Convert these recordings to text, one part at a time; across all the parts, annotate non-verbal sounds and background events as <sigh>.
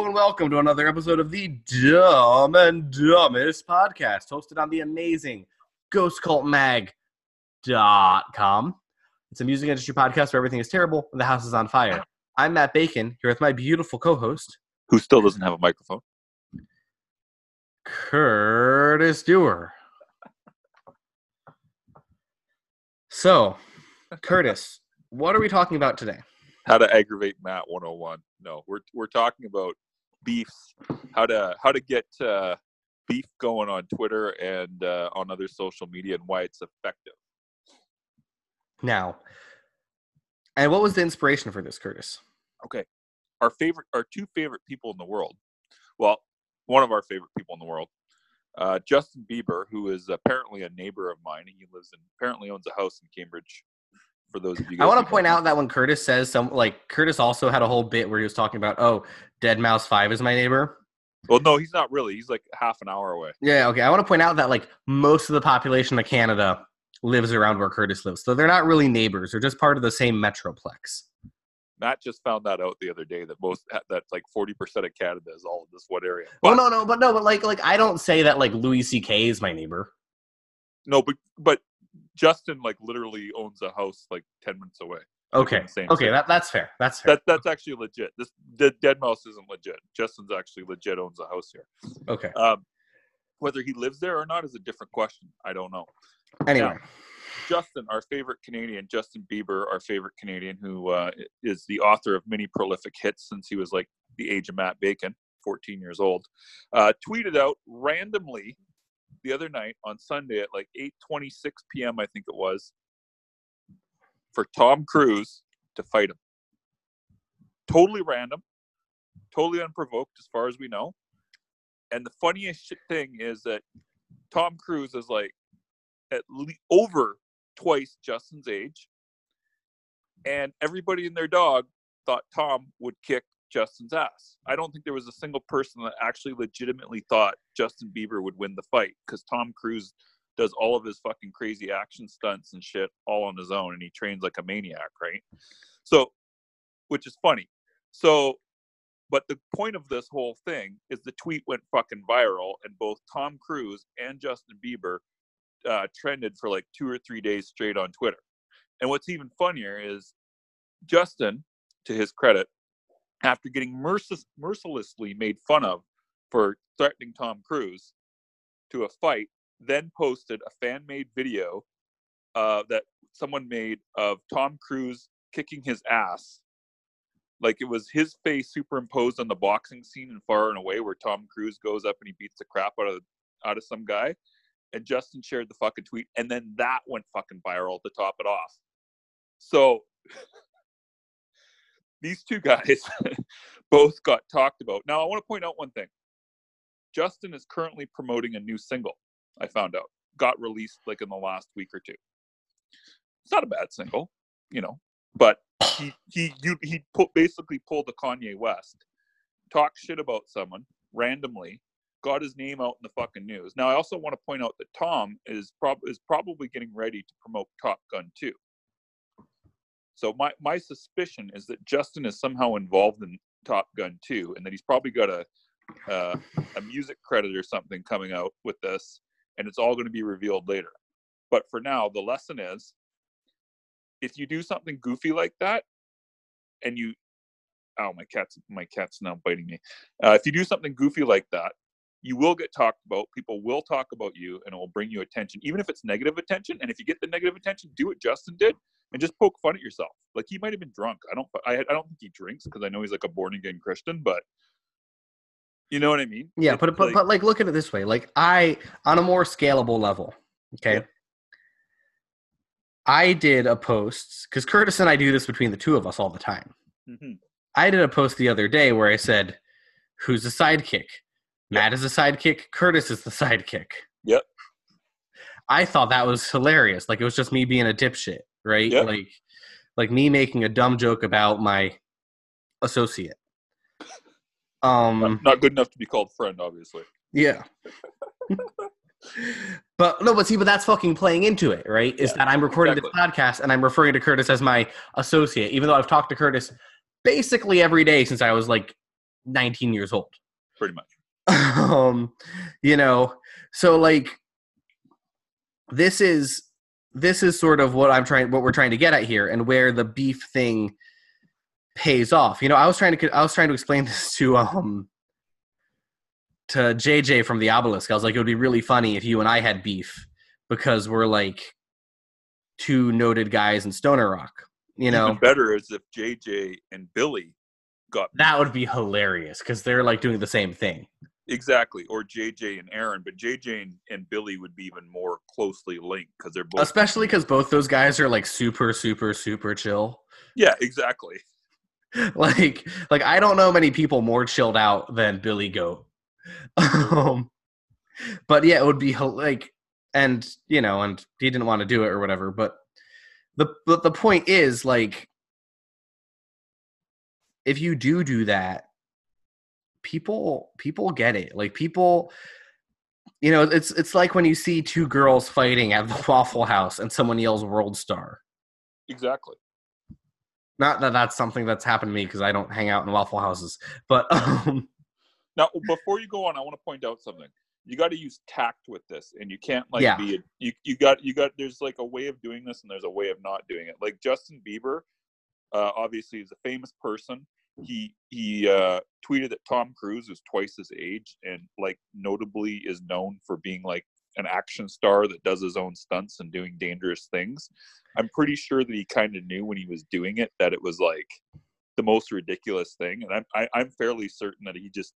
Hello and welcome to another episode of the Dumb and Dumbest podcast, hosted on the amazing GhostCultMag.com. It's a music industry podcast where everything is terrible and the house is on fire. I'm Matt Bacon here with my beautiful co-host who still doesn't have a microphone. Curtis Dewar. So, Curtis, what are we talking about today? How to aggravate Matt 101. No, we're we're talking about beefs. How to how to get uh, beef going on Twitter and uh, on other social media and why it's effective. Now, and what was the inspiration for this, Curtis? Okay, our favorite, our two favorite people in the world. Well, one of our favorite people in the world, uh, Justin Bieber, who is apparently a neighbor of mine. And he lives in apparently owns a house in Cambridge. For those of you, I want to point out that when Curtis says some, like Curtis also had a whole bit where he was talking about, oh, Dead Mouse Five is my neighbor. Well, no, he's not really. He's like half an hour away. Yeah, okay. I want to point out that like most of the population of Canada lives around where Curtis lives, so they're not really neighbors. They're just part of the same metroplex. Matt just found that out the other day that most that like forty percent of Canada is all in this one area. Well, no, no, but no, but like, like I don't say that like Louis C.K. is my neighbor. no, but but Justin like literally owns a house like ten minutes away. Okay, same okay, that, that's fair. That's fair. That that's actually legit. This the deadmau5 isn't legit. Justin's actually legit owns a house here. okay. Um, whether he lives there or not is a different question. I don't know. Anyway, Justin, our favorite Canadian, Justin Bieber, our favorite Canadian, who uh, is the author of many prolific hits since he was like the age of Matt Bacon, 14 years old, uh, tweeted out randomly the other night on Sunday at like 8:26 p.m. I think it was for Tom Cruise to fight him. Totally random, totally unprovoked, as far as we know. And the funniest thing is that Tom Cruise is like at le- over twice Justin's age, and everybody and their dog thought Tom would kick Justin's ass. I don't think there was a single person that actually legitimately thought Justin Bieber would win the fight because Tom Cruise does all of his fucking crazy action stunts and shit all on his own, and he trains like a maniac, right? So, which is funny. So, but the point of this whole thing is the tweet went fucking viral, and both Tom Cruise and Justin Bieber uh, trended for like two or three days straight on Twitter. And what's even funnier is Justin, to his credit, after getting mercil- mercilessly made fun of for threatening Tom Cruise to a fight, then posted a fan made video uh, that someone made of Tom Cruise kicking his ass. Like it was his face superimposed on the boxing scene in Far and Away, where Tom Cruise goes up and he beats the crap out of out of some guy and Justin shared the fucking tweet, and then that went fucking viral to top it off. So <laughs> these two guys <laughs> both got talked about. Now I want to point out one thing. Justin is currently promoting a new single. I found out got released like in the last week or two. It's not a bad single, you know, but he he you, he put, basically pulled the Kanye West, talk shit about someone randomly, got his name out in the fucking news. Now, I also want to point out that Tom is prob is probably getting ready to promote Top Gun 2. So my my suspicion is that Justin is somehow involved in Top Gun 2, and that he's probably got a uh, a music credit or something coming out with this, and it's all going to be revealed later. But for now, the lesson is, if you do something goofy like that, and you, oh my cat's my cat's now biting me. Uh, if you do something goofy like that, you will get talked about. People will talk about you, and it will bring you attention, even if it's negative attention. And if you get the negative attention, do what Justin did and just poke fun at yourself. Like he might have been drunk. I don't. I, I don't think he drinks because I know he's like a born again Christian, but you know what I mean. yeah, It's but, but like- but like look at it this way. Like I on a more scalable level. Okay. Yeah. I did a post because Curtis and I do this between the two of us all the time. Mhm. I did a post the other day where I said, "Who's the sidekick? Matt is the sidekick. Curtis is the sidekick." Yep. I thought that was hilarious. Like it was just me being a dipshit, right? Yep. Like like me making a dumb joke about my associate. Um Not, not good enough to be called friend, obviously. yeah. <laughs> but no, but see, but that's fucking playing into it, right? Is Yeah, that I'm recording this podcast and I'm referring to Curtis as my associate, even though I've talked to Curtis basically every day since I was like 19 years old. Pretty much. <laughs> um you know so like this is this is sort of what i'm trying what we're trying to get at here and where the beef thing pays off. You know i was trying to i was trying to explain <laughs> this to um to jj from the obelisk. I was like it would be really funny if you and i had beef because we're like two noted guys in stoner rock you know? Even better is if JJ and Billy got that would be hilarious because they're like doing the same thing exactly, or JJ and Aaron, but JJ and, and Billy would be even more closely linked because they're both. especially because both those guys are like super super super chill yeah, exactly. <laughs> like like i don't know many people more chilled out than Billy Goate <laughs> um but yeah it would be like and you know and he didn't want to do it or whatever but the but the point is like if you do do that people people get it like people you know it's it's like when you see two girls fighting at the <laughs> waffle house and someone yells world star Exactly. not that that's something that's happened to me because i don't hang out in waffle houses but <laughs> um Now, before you go on, I want to point out something. You got to use tact with this, and you can't like Yeah. be. A, you you got you got. There's like a way of doing this, and there's a way of not doing it. Like Justin Bieber, uh, obviously, is a famous person. He he uh, tweeted that Tom Cruise is twice his age, and like notably is known for being like an action star that does his own stunts and doing dangerous things. I'm pretty sure that he kind of knew when he was doing it that it was like the most ridiculous thing, and I'm I, I'm fairly certain that he just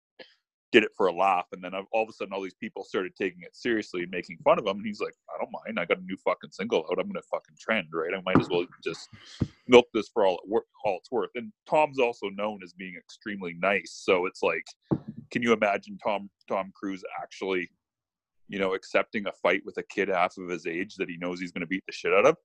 did it for a laugh, and then all of a sudden all these people started taking it seriously and making fun of him, and he's like, I don't mind, I got a new fucking single out, I'm gonna fucking trend, right? I might as well just milk this for all it wor- all it's worth. And Tom's also known as being extremely nice, so it's like, can you imagine Tom Tom Cruise actually, you know, accepting a fight with a kid half of his age that he knows he's gonna beat the shit out of?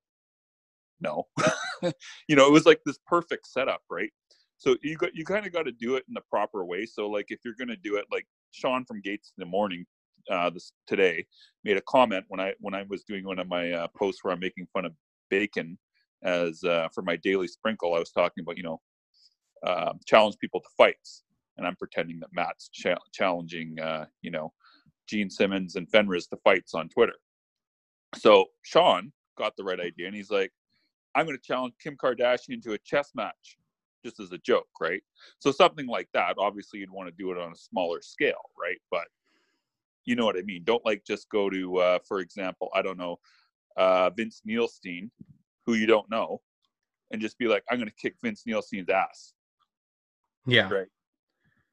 No, <laughs> you know, it was like this perfect setup, right? So you got you kind of got to do it in the proper way. So like if you're gonna do it, like Sean from Gates in the morning, uh, this today made a comment when I when I was doing one of my uh, posts where I'm making fun of bacon as uh, for my daily sprinkle. I was talking about you know uh, challenge people to fights, and I'm pretending that Matt's cha- challenging uh, you know Gene Simmons and Fenriz to fights on Twitter. So Sean got the right idea, and he's like, "I'm going to challenge Kim Kardashian to a chess match." Just as a joke, right? So something like that, obviously you'd want to do it on a smaller scale, right? But you know what I mean. Don't like just go to, uh, for example, I don't know, uh, Vince Neilstein, who you don't know, and just be like, I'm going to kick Vince Neilstein's ass. yeah Right.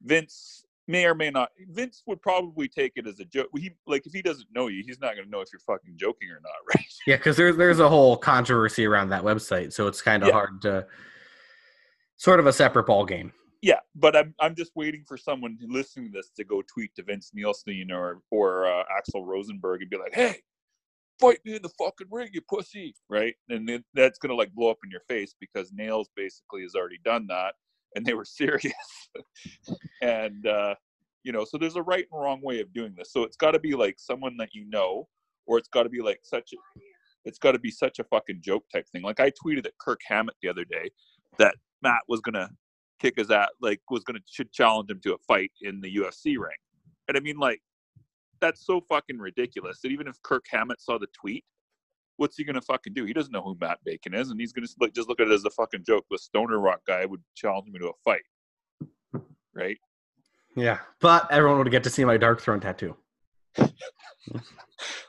Vince may or may not. Vince would probably take it as a joke. He like if he doesn't know you, he's not going to know if you're fucking joking or not, <laughs> right? Yeah, because there's there's a whole controversy around that website, so it's kind of Yeah. hard to sort of a separate ball game. Yeah, but I'm I'm just waiting for someone listening to this to go tweet to Vince Neilstein or or uh, Axl Rosenberg and be like, "Hey, fight me in the fucking ring, you pussy!" Right? And then that's gonna like blow up in your face because Nails basically has already done that, and they were <laughs> serious. and uh, you know, so there's a right and wrong way of doing this. So it's got to be like someone that you know, or it's got to be like such a it's got to be such a fucking joke type thing. Like I tweeted at Kirk Hammett the other day that Matt was gonna kick his ass, like was gonna should challenge him to a fight in the UFC ring. And I mean, like, that's so fucking ridiculous that even if Kirk Hammett saw the tweet, what's he gonna fucking do? He doesn't know who Matt Bacon is, and he's gonna like, just look at it as a fucking joke. The Stoner Rock guy would challenge me to a fight, right? Yeah, but everyone would get to see my Darkthrone tattoo. <laughs>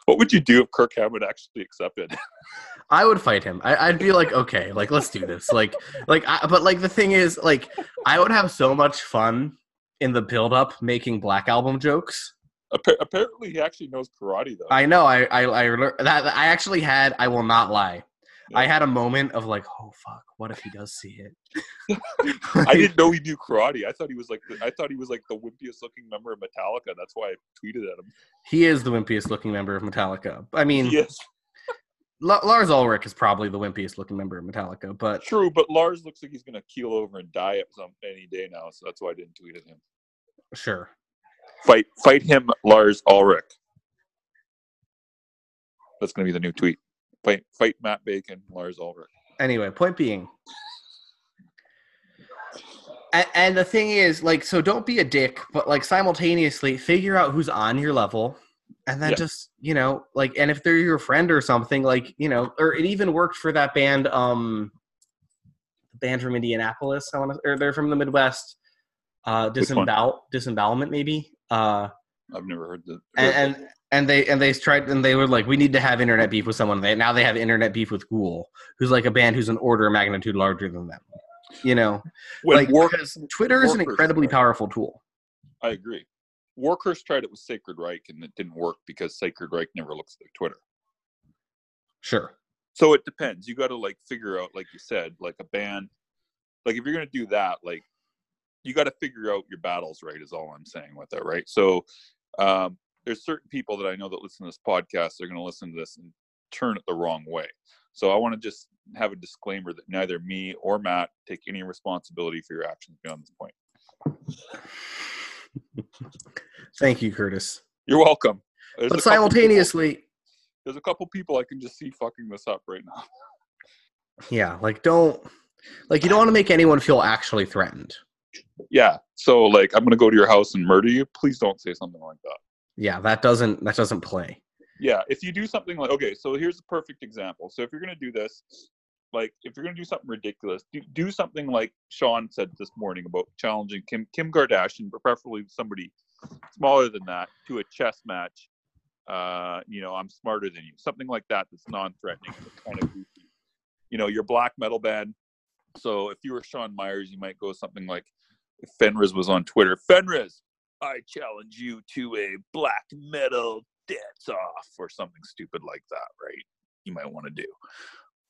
What would you do if Kirk Hammett actually accepted? <laughs> I would fight him. I, I'd be like, okay, like let's do this. Like, like, I, but like the thing is, like, I would have so much fun in the build up making Black Album jokes. Appa- Apparently, he actually knows karate though. I know. I I I that I actually had. I will not lie. I had a moment of like, oh fuck, what if he does see it? <laughs> I didn't know he knew karate. I thought he was like the, I thought he was like the wimpiest looking member of Metallica. That's why I tweeted at him. He is the wimpiest looking member of Metallica. I mean, Yes, La- Lars Ulrich is probably the wimpiest looking member of Metallica, but true. But Lars looks like he's gonna keel over and die at some any day now. So that's why I didn't tweet at him. sure. Fight, fight him, Lars Ulrich. That's gonna be the new tweet. Fight, fight Matt Bacon, Lars Ulrich. Anyway, point being. And, and the thing is, like, so don't be a dick, but like simultaneously figure out who's on your level, and then Yeah. just you know, like, and if they're your friend or something, like, you know, or it even worked for that band, um, the band from Indianapolis. I want to, or they're from the Midwest. Uh, disembowel, disembowelment, maybe. Uh, I've never heard the. and, that. and and they and they tried and they were like, we need to have internet beef with someone. They now they have internet beef with Ghoul, who's like a band who's an order of magnitude larger than them. You know, when like War, because Twitter is an incredibly powerful tool. I agree. Warcurse tried it with Sacred Reich and it didn't work because Sacred Reich never looks at their Twitter. Sure. So it depends. You got to like figure out, like you said, like a band. Like if you're gonna do that, like you got to figure out your battles right. Is all I'm saying with it, right? So um, there's certain people that I know that listen to this podcast. They're gonna listen to this and turn it the wrong way. So I want to just have a disclaimer that neither me or Matt take any responsibility for your actions beyond this point. Thank you, Curtis. You're welcome. There's But couple people- simultaneously, there's a couple people I can just see fucking this up right now. <laughs> yeah, like don't like you don't want to make anyone feel actually threatened. Yeah. So like I'm gonna go to your house and murder you. Please don't say something like that. Yeah, that doesn't that doesn't play. Yeah. If you do something like okay, so here's a perfect example. So if you're gonna do this, like if you're gonna do something ridiculous, do, do something like Sean said this morning about challenging Kim Kim Kardashian, but preferably somebody smaller than that, to a chess match. Uh, you know, I'm smarter than you. Something like that that's non-threatening, kind of goofy. You know, your black metal band. So if you were Sean Myers, you might go something like if Fenriz was on Twitter. Fenriz, I challenge you to a black metal dance off or something stupid like that, right? You might want to do.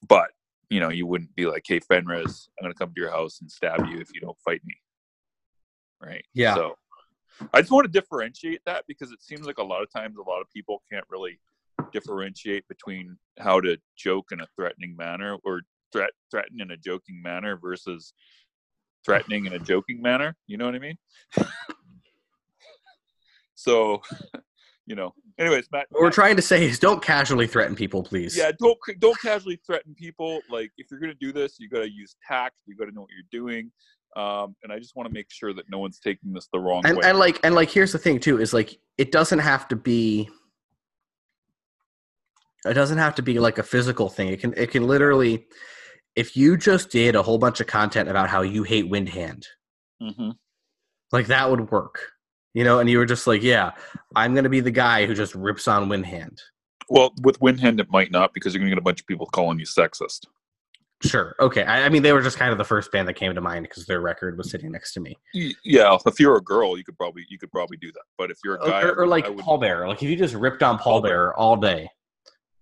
But, you know, you wouldn't be like, hey, Fenriz, I'm going to come to your house and stab you if you don't fight me. Right? Yeah. So I just want to differentiate that because it seems like a lot of times a lot of people can't really differentiate between how to joke in a threatening manner or threat threaten in a joking manner versus threatening in a joking manner. You know what I mean? <laughs> so, <laughs> you know. Anyways, Matt. What we're trying to say is don't casually threaten people, please. yeah, don't don't casually threaten people. Like if you're gonna do this, you gotta use tact. You gotta know what you're doing. Um, and I just want to make sure that no one's taking this the wrong and, way. and like and like here's the thing too is like it doesn't have to be it doesn't have to be like a physical thing it can it can literally if you just did a whole bunch of content about how you hate windhand Mhm. like that would work you know and you were just like yeah i'm gonna be the guy who just rips on windhand Well, with Windhand, it might not because you're gonna get a bunch of people calling you sexist. sure okay I, I mean they were just kind of the first band that came to mind because their record was sitting next to me Yeah, if you're a girl, you could probably you could probably do that. But if you're a guy, or, or like would- Pallbearer. Like if you just ripped on Paul. Bearer all day,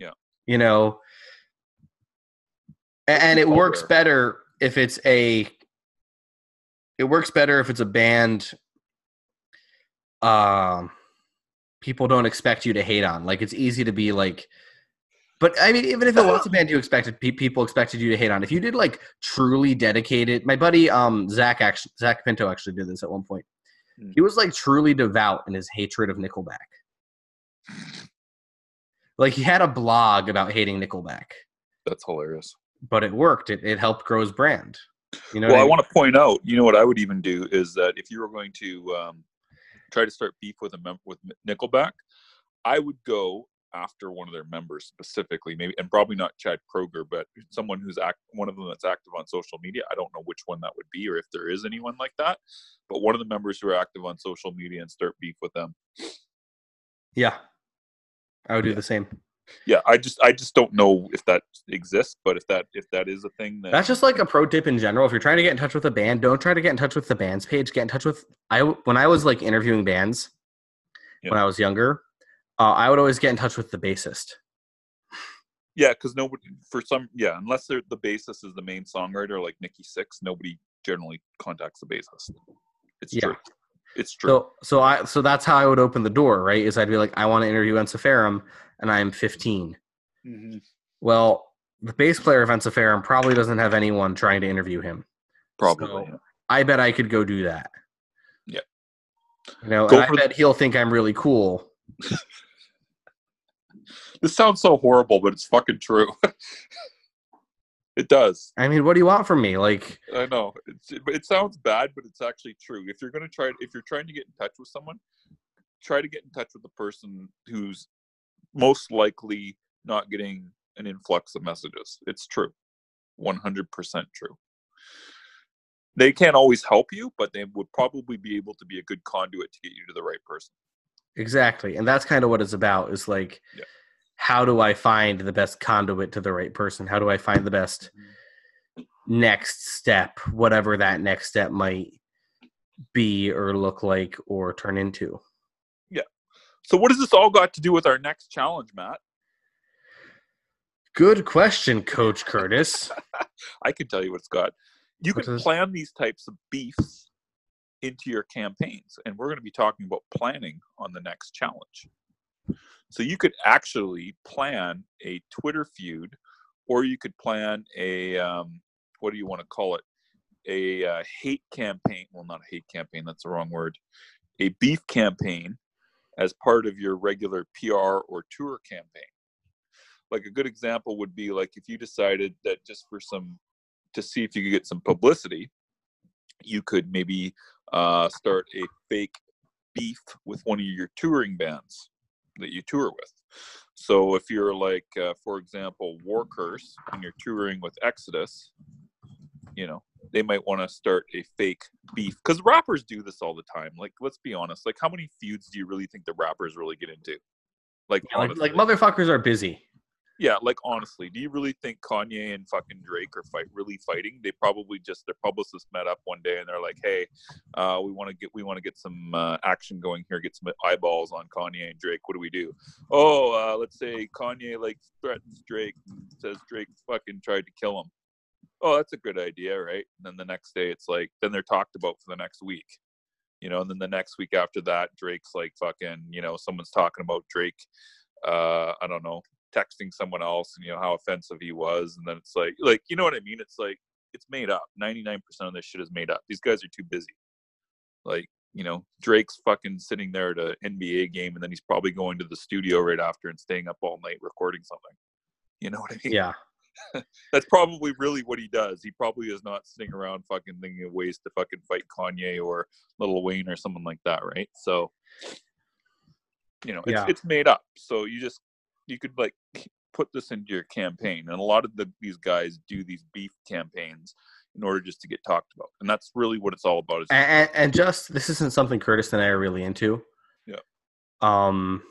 Yeah. you know, a- and, it Paul works Bearer. better if it's a. It works better if it's a band. Um, people don't expect you to hate on. Like it's easy to be like. But I mean, even if it was a band you expected, pe- people expected you to hate on. If you did like truly dedicated, my buddy um Zach actually Zach Pinto actually did this at one point. Hmm. He was like truly devout in his hatred of Nickelback. Like he had a blog about hating Nickelback, that's hilarious. but it worked. It, it helped grow his brand. You know, well, I mean? want to point out, you know what I would even do is that if you were going to um, try to start beef with a mem- with Nickelback, I would go after one of their members specifically, maybe, and probably not Chad Kroeger, but someone who's act one of them that's active on social media. I don't know which one that would be, or if there is anyone like that, but one of the members who are active on social media and start beef with them. yeah, I would do Yeah. the same. Yeah, I just I just don't know if that exists, but if that if that is a thing, then That's just like a pro tip in general. If you're trying to get in touch with a band, don't try to get in touch with the band's page. Get in touch with I when I was like interviewing bands when I was younger. Uh, I would always get in touch with the bassist. Yeah, because nobody for some yeah, unless they're the bassist is the main songwriter like Nikki Sixx, nobody generally contacts the bassist. It's Yeah. true. It's true. So so I so that's how I would open the door, right? Is I'd be like, I want to interview Ensiferum, and I'm 15. Mhm. Well, the bass player of Ensiferum probably doesn't have anyone trying to interview him. Probably. So, yeah. I bet I could go do that. Yeah. You know, I bet he'll think I'm really cool. <laughs> This sounds so horrible, but it's fucking true. <laughs> it does. I mean, what do you want from me? Like, I know. It's, it, it sounds bad, but it's actually true. If you're going to try, if you're trying to get in touch with someone, try to get in touch with the person who's most likely not getting an influx of messages. It's true. 100% true. They can't always help you, but they would probably be able to be a good conduit to get you to the right person. exactly. And that's kind of what it's about is like, Yeah. How do I find the best conduit to the right person? How do I find the best next step, whatever that next step might be or look like or turn into? Yeah. So, what does this all got to do with our next challenge, Matt? Good question, Coach Curtis. <laughs> I can tell you what it's got. You can plan these types of beefs into your campaigns, and we're going to be talking about planning on the next challenge. So you could actually plan a Twitter feud, or you could plan a um, what do you want to call it? A uh, hate campaign. Well, not a hate campaign. That's the wrong word. A beef campaign as part of your regular PR or tour campaign. Like a good example would be like if you decided that just for some to see if you could get some publicity, you could maybe uh, start a fake beef with one of your touring bands that you tour with. So if you're like, uh, for example, War Curse and you're touring with Exodus, you know, they might want to start a fake beef because rappers do this all the time. Like, let's be honest. Like, how many feuds do you really think the rappers really get into? Like, like, like motherfuckers are busy. Yeah, like honestly, do you really think Kanye and fucking Drake are fight really fighting? They probably just their publicists met up one day and they're like, "Hey, uh, we want to get we want to get some uh, action going here, get some eyeballs on Kanye and Drake. What do we do? Oh, uh, let's say Kanye like threatens Drake says Drake fucking tried to kill him. Oh, that's a good idea, right? And then the next day, it's like then they're talked about for the next week, you know. And then the next week after that, Drake's like fucking, you know, someone's talking about Drake. Uh, I don't know, texting someone else and you know how offensive he was and then it's like like you know what i mean? It's like it's made up. 99% of this shit is made up. These guys are too busy. Like you know drake's fucking sitting there at an nba game and then he's probably going to the studio right after and staying up all night recording something. You know what i mean? Yeah. <laughs> that's probably really what he does. He probably is not sitting around fucking thinking of ways to fucking fight kanye or Lil Wayne or someone like that right? So you know it's, Yeah. it's made up. So you just you could like <laughs> put this into your campaign and a lot of the, these guys do these beef campaigns in order just to get talked about and that's really what it's all about is and, and, just this isn't something Curtis and I are really into. Yeah. Um.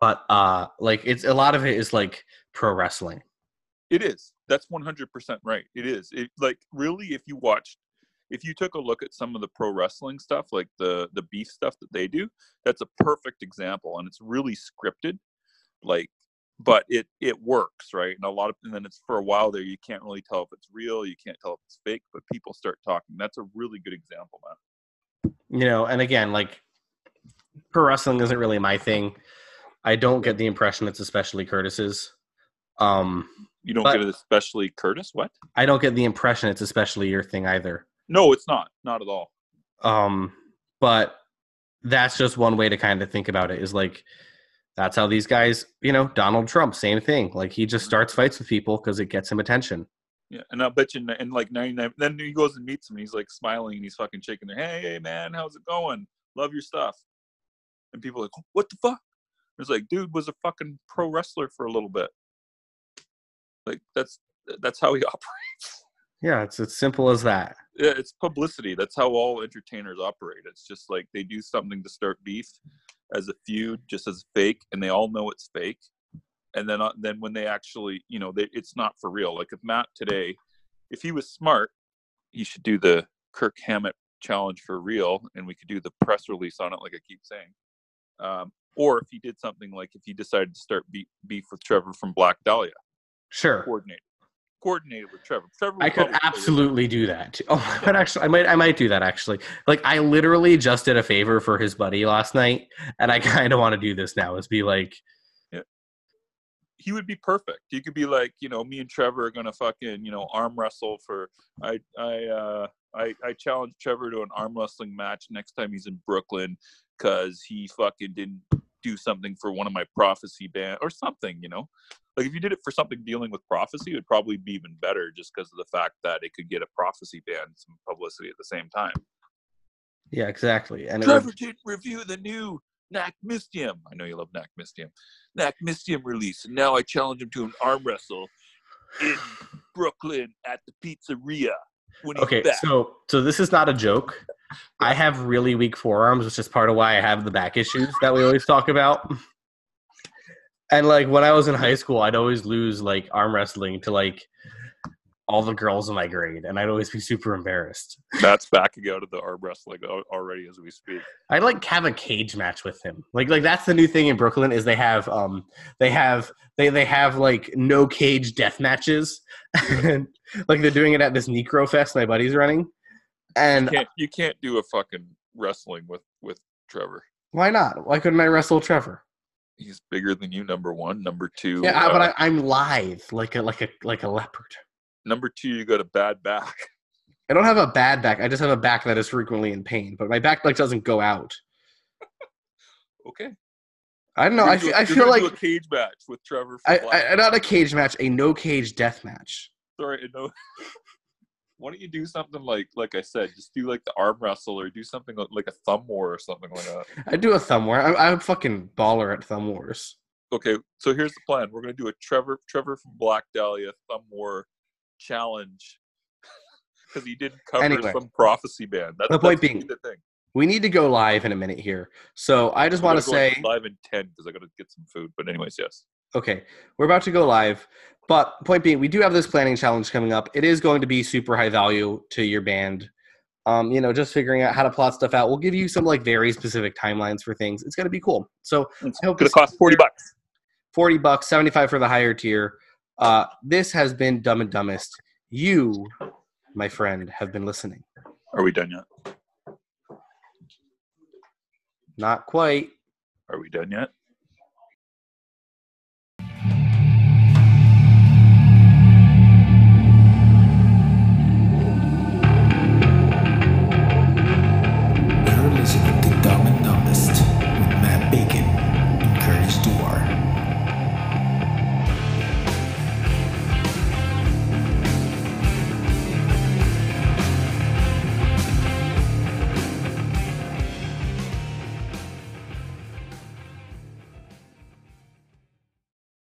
But uh, like it's a lot of it is like pro wrestling. It is. That's one hundred percent right. It is. It like really, if you watched, if you took a look at some of the pro wrestling stuff, like the the beef stuff that they do, that's a perfect example, and it's really scripted. Like, but it it works, right? And a lot of, and then it's for a while there, you can't really tell if it's real, you can't tell if it's fake, but people start talking. That's a really good example, man. You know, and again, like pro wrestling isn't really my thing. I don't get the impression it's especially Curtis's. Um, You don't get it, especially Curtis. What? I don't get the impression it's especially your thing either. No, it's not. Not at all. Um, but that's just one way to kind of think about it is like that's how these guys, you know, Donald Trump, same thing. Like he just starts fights with people because it gets him attention. Yeah, and I'll bet you, and like ninety nine, then he goes and meets him, and he's like smiling, and he's fucking shaking their, hey, hey, man, how's it going? Love your stuff. And people are like, what the fuck? It's like, dude was a fucking pro wrestler for a little bit. Like that's that's how he <laughs> operates. Yeah, it's as simple as that. Yeah, it's publicity. That's how all entertainers operate. It's just like they do something to start beef as a feud, just as fake, and they all know it's fake. And then, uh, then when they actually, you know, they, it's not for real. Like if Matt today, if he was smart, he should do the Kirk Hammett challenge for real, and we could do the press release on it, like I keep saying. Um, or if he did something like if he decided to start beef, beef with Trevor from Black Dahlia, Sure. coordinated, coordinated with Trevor. Trevor I could absolutely do that. <laughs> Oh, I actually, I might, I might do that actually. Like, I literally just did a favor for his buddy last night, and I <laughs> kind of want to do this now. Is be like, he would be perfect. You could be like, you know, me and Trevor are gonna fucking, you know, arm wrestle for. I I uh I I challenge Trevor to an arm wrestling match next time he's in Brooklyn because he fucking didn't do something for one of my prophecy band or something, you know. Like if you did it for something dealing with prophecy, it would probably be even better just because of the fact that it could get a prophecy band some publicity at the same time. yeah, exactly. And Trevor would, didn't review the new Knack Mystium. I know you love Nachtmystium. Knack Mystium release, and now I challenge him to an arm wrestle in Brooklyn at the pizzeria okay, back. so so this is not a joke. I have really weak forearms, which is part of why I have the back issues that we always talk about. And like when I was in high school, I'd always lose like arm wrestling to like all the girls in my grade, and I'd always be super embarrassed. That's backing out of the arm wrestling already as we speak. I'd like have a cage match with him. Like like that's the new thing in Brooklyn is they have um they have they they have like no cage death matches. <laughs> like they're doing it at this Necro Fest my buddy's running. And Can't, you can't do a fucking wrestling with with Trevor. why not? Why couldn't I wrestle Trevor? He's bigger than you. Number one. Number two. Yeah, uh, but I, I'm lithe like a like a like a leopard. Number two, you got a bad back. <laughs> I don't have a bad back. I just have a back that is frequently in pain. But my back like doesn't go out. Okay. I don't know. I gonna do- feel, I feel like do a cage match with Trevor. I, Black I not a cage match, a no cage death match. sorry, no. <laughs> Why don't you do something like, like I said, just do like the arm wrestle or do something like- like a thumb war or something like that. <laughs> I do a thumb war. I'm, I'm a fucking baller at thumb wars. Okay, so here's the plan. We're gonna do a Trevor, Trevor from Black Dahlia thumb war challenge <laughs> because he didn't cover Anyway. some prophecy band. That's The point that's being- the thing. We need to go live in a minute here. So I just want to say, live in ten because I gotta get some food. But anyways, yes. okay, we're about to go live. But point being, we do have this planning challenge coming up. It is going to be super high value to your band. Um, you know, just figuring out how to plot stuff out. We'll give you some like very specific timelines for things. It's going to be cool. So It's I hope gonna to cost forty bucks. 40 bucks, 75 for the higher tier. Uh, this has been Dumb and Dumbest. You, my friend, have been listening. Are we done yet? Not quite. Are we done yet?